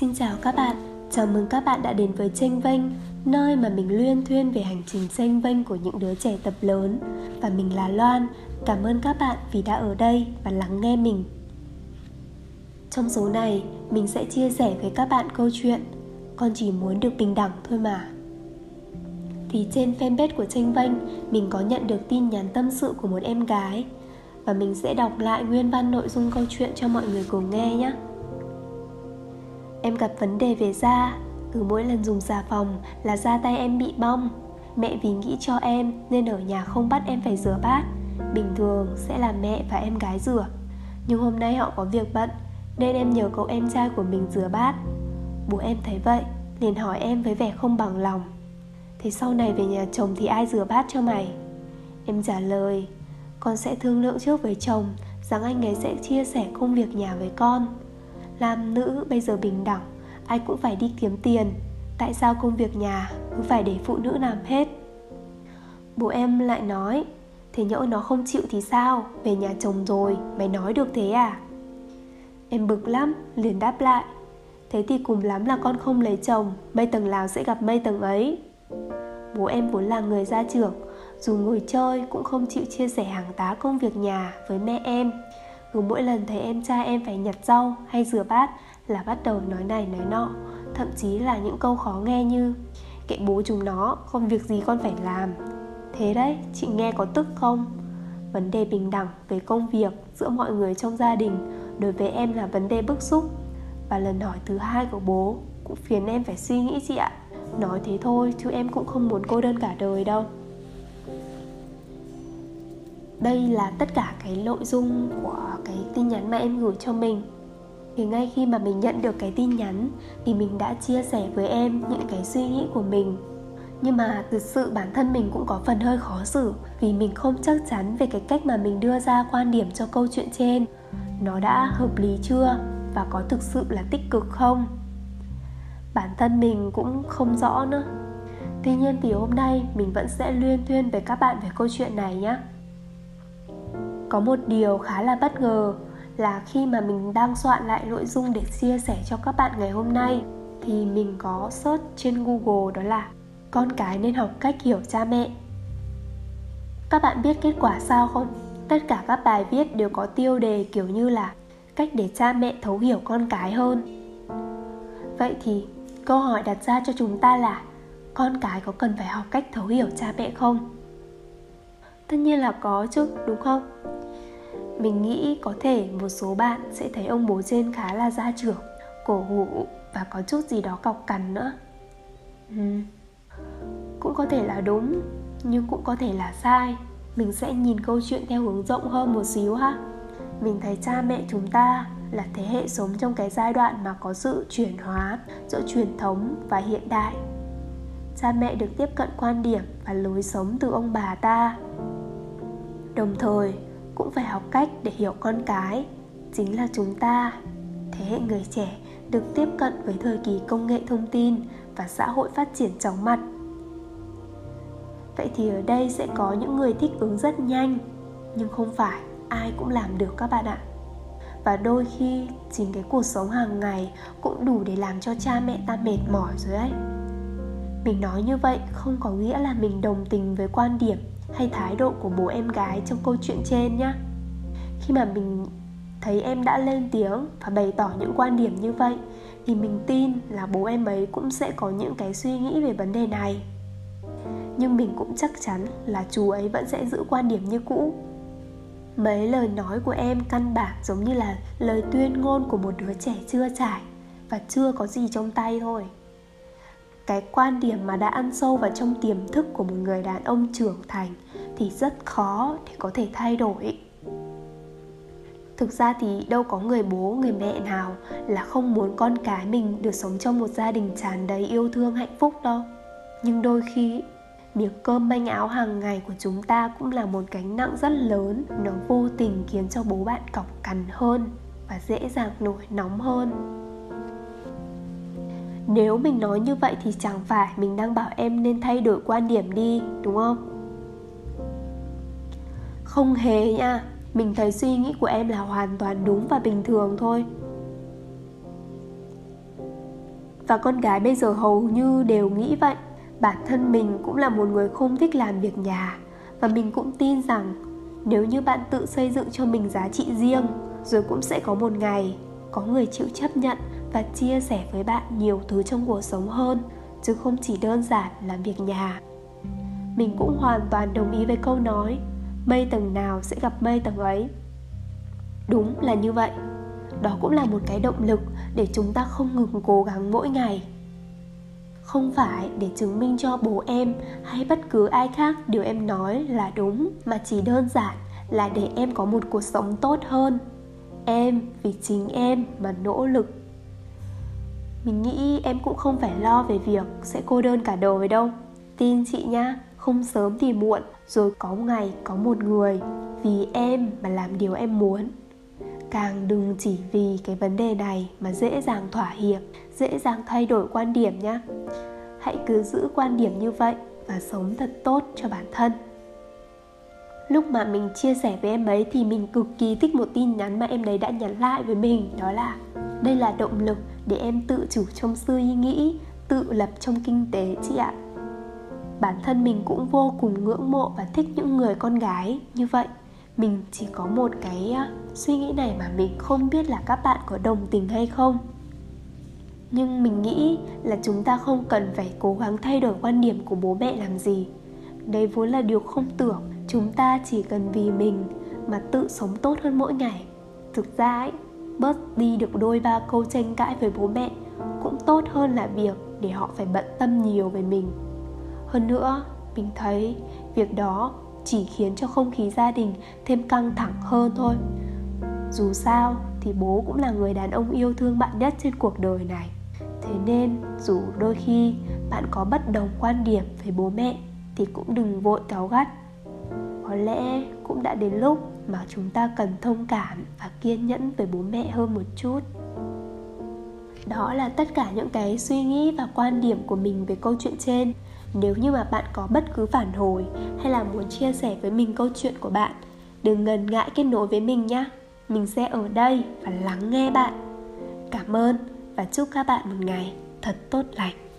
Xin chào các bạn, chào mừng các bạn đã đến với Tranh Vênh Nơi mà mình luyên thuyên về hành trình tranh vênh của những đứa trẻ tập lớn. Và mình là Loan, cảm ơn các bạn vì đã ở đây và lắng nghe mình. Trong số này, mình sẽ chia sẻ với các bạn câu chuyện Con chỉ muốn được bình đẳng thôi mà. Thì trên fanpage của Tranh Vênh, mình có nhận được tin nhắn tâm sự của một em gái. Và mình sẽ đọc lại nguyên văn nội dung câu chuyện cho mọi người cùng nghe nhé. Em gặp vấn đề về da. Cứ mỗi lần dùng xà phòng là da tay em bị bong. Mẹ vì nghĩ cho em nên ở nhà không bắt em phải rửa bát. Bình thường sẽ là mẹ và em gái rửa. Nhưng hôm nay họ có việc bận, Nên em nhờ cậu em trai của mình rửa bát. Bố em thấy vậy, liền hỏi em với vẻ không bằng lòng. Thế sau này về nhà chồng thì ai rửa bát cho mày? Em trả lời, Con sẽ thương lượng trước với chồng Rằng anh ấy sẽ chia sẻ công việc nhà với con làm nữ bây giờ bình đẳng, ai cũng phải đi kiếm tiền. Tại sao công việc nhà cứ phải để phụ nữ làm hết? Bố em lại nói, thế nhỡ nó không chịu thì sao? Về nhà chồng rồi, mày nói được thế à? Em bực lắm, liền đáp lại, thế thì cùng lắm là con không lấy chồng, mây tầng nào sẽ gặp mây tầng ấy. Bố em vốn là người gia trưởng, dù ngồi chơi cũng không chịu chia sẻ hàng tá công việc nhà với mẹ em cứ mỗi lần thấy em trai em phải nhặt rau hay rửa bát là bắt đầu nói này, nói nọ, thậm chí là những câu khó nghe như, kệ bố chúng nó, không việc gì con phải làm. Thế đấy, chị nghe có tức không? Vấn đề bình đẳng về công việc giữa mọi người trong gia đình đối với em là vấn đề bức xúc. Và lần hỏi thứ hai của bố cũng khiến em phải suy nghĩ chị ạ. Nói thế thôi chứ em cũng không muốn cô đơn cả đời đâu đây là tất cả cái nội dung của cái tin nhắn mà em gửi cho mình. Thì ngay khi mà mình nhận được cái tin nhắn thì mình đã chia sẻ với em những cái suy nghĩ của mình. Nhưng mà thực sự bản thân mình cũng có phần hơi khó xử vì mình không chắc chắn về cái cách mà mình đưa ra quan điểm cho câu chuyện trên. Nó đã hợp lý chưa và có thực sự là tích cực không? Bản thân mình cũng không rõ nữa. Tuy nhiên thì hôm nay mình vẫn sẽ luyên thuyên với các bạn về câu chuyện này nhé có một điều khá là bất ngờ là khi mà mình đang soạn lại nội dung để chia sẻ cho các bạn ngày hôm nay, thì mình có search trên Google đó là con cái nên học cách hiểu cha mẹ. Các bạn biết kết quả sao không? Tất cả các bài viết đều có tiêu đề kiểu như là cách để cha mẹ thấu hiểu con cái hơn. Vậy thì câu hỏi đặt ra cho chúng ta là con cái có cần phải học cách thấu hiểu cha mẹ không? Tất nhiên là có chứ, đúng không? mình nghĩ có thể một số bạn sẽ thấy ông bố trên khá là gia trưởng cổ hủ và có chút gì đó cọc cằn nữa. Ừ. cũng có thể là đúng nhưng cũng có thể là sai. Mình sẽ nhìn câu chuyện theo hướng rộng hơn một xíu ha. Mình thấy cha mẹ chúng ta là thế hệ sống trong cái giai đoạn mà có sự chuyển hóa giữa truyền thống và hiện đại. Cha mẹ được tiếp cận quan điểm và lối sống từ ông bà ta đồng thời cũng phải học cách để hiểu con cái. Chính là chúng ta, thế hệ người trẻ, được tiếp cận với thời kỳ công nghệ thông tin và xã hội phát triển chóng mặt. Vậy thì ở đây sẽ có những người thích ứng rất nhanh, nhưng không phải ai cũng làm được các bạn ạ. Và đôi khi, chính cái cuộc sống hàng ngày cũng đủ để làm cho cha mẹ ta mệt mỏi rồi ấy. Mình nói như vậy không có nghĩa là mình đồng tình với quan điểm hay thái độ của bố em gái trong câu chuyện trên nhé khi mà mình thấy em đã lên tiếng và bày tỏ những quan điểm như vậy, thì mình tin là bố em ấy cũng sẽ có những cái suy nghĩ về vấn đề này. Nhưng mình cũng chắc chắn là chú ấy vẫn sẽ giữ quan điểm như cũ. Mấy lời nói của em căn bản giống như là lời tuyên ngôn của một đứa trẻ chưa trải và chưa có gì trong tay thôi cái quan điểm mà đã ăn sâu vào trong tiềm thức của một người đàn ông trưởng thành thì rất khó để có thể thay đổi. Thực ra thì đâu có người bố, người mẹ nào là không muốn con cái mình được sống trong một gia đình tràn đầy yêu thương hạnh phúc đâu. Nhưng đôi khi, miếng cơm manh áo hàng ngày của chúng ta cũng là một gánh nặng rất lớn, nó vô tình khiến cho bố bạn cọc cằn hơn và dễ dàng nổi nóng hơn nếu mình nói như vậy thì chẳng phải mình đang bảo em nên thay đổi quan điểm đi, đúng không? Không hề nha. Mình thấy suy nghĩ của em là hoàn toàn đúng và bình thường thôi. Và con gái bây giờ hầu như đều nghĩ vậy. Bản thân mình cũng là một người không thích làm việc nhà. Và mình cũng tin rằng nếu như bạn tự xây dựng cho mình giá trị riêng, rồi cũng sẽ có một ngày có người chịu chấp nhận và chia sẻ với bạn nhiều thứ trong cuộc sống hơn, chứ không chỉ đơn giản là việc nhà. Mình cũng hoàn toàn đồng ý với câu nói, mây tầng nào sẽ gặp mây tầng ấy. Đúng là như vậy. Đó cũng là một cái động lực để chúng ta không ngừng cố gắng mỗi ngày. Không phải để chứng minh cho bố em hay bất cứ ai khác điều em nói là đúng, mà chỉ đơn giản là để em có một cuộc sống tốt hơn. Em vì chính em mà nỗ lực mình nghĩ em cũng không phải lo về việc sẽ cô đơn cả đời đâu. Tin chị nhá, không sớm thì muộn, rồi có ngày có một người vì em mà làm điều em muốn. Càng đừng chỉ vì cái vấn đề này mà dễ dàng thỏa hiệp, dễ dàng thay đổi quan điểm nhá. Hãy cứ giữ quan điểm như vậy và sống thật tốt cho bản thân. Lúc mà mình chia sẻ với em ấy thì mình cực kỳ thích một tin nhắn mà em đấy đã nhắn lại với mình, đó là đây là động lực để em tự chủ trong suy nghĩ, tự lập trong kinh tế chị ạ. Bản thân mình cũng vô cùng ngưỡng mộ và thích những người con gái như vậy. Mình chỉ có một cái suy nghĩ này mà mình không biết là các bạn có đồng tình hay không. Nhưng mình nghĩ là chúng ta không cần phải cố gắng thay đổi quan điểm của bố mẹ làm gì. Đấy vốn là điều không tưởng, chúng ta chỉ cần vì mình mà tự sống tốt hơn mỗi ngày. Thực ra ấy bớt đi được đôi ba câu tranh cãi với bố mẹ, cũng tốt hơn là việc để họ phải bận tâm nhiều về mình. Hơn nữa, mình thấy việc đó chỉ khiến cho không khí gia đình thêm căng thẳng hơn thôi. Dù sao thì bố cũng là người đàn ông yêu thương bạn nhất trên cuộc đời này. Thế nên dù đôi khi bạn có bất đồng quan điểm với bố mẹ thì cũng đừng vội cáu gắt. Có lẽ cũng đã đến lúc mà chúng ta cần thông cảm và kiên nhẫn với bố mẹ hơn một chút. Đó là tất cả những cái suy nghĩ và quan điểm của mình về câu chuyện trên. Nếu như mà bạn có bất cứ phản hồi hay là muốn chia sẻ với mình câu chuyện của bạn, đừng ngần ngại kết nối với mình nhé mình sẽ ở đây và lắng nghe bạn. Cảm ơn và chúc các bạn một ngày thật tốt lành.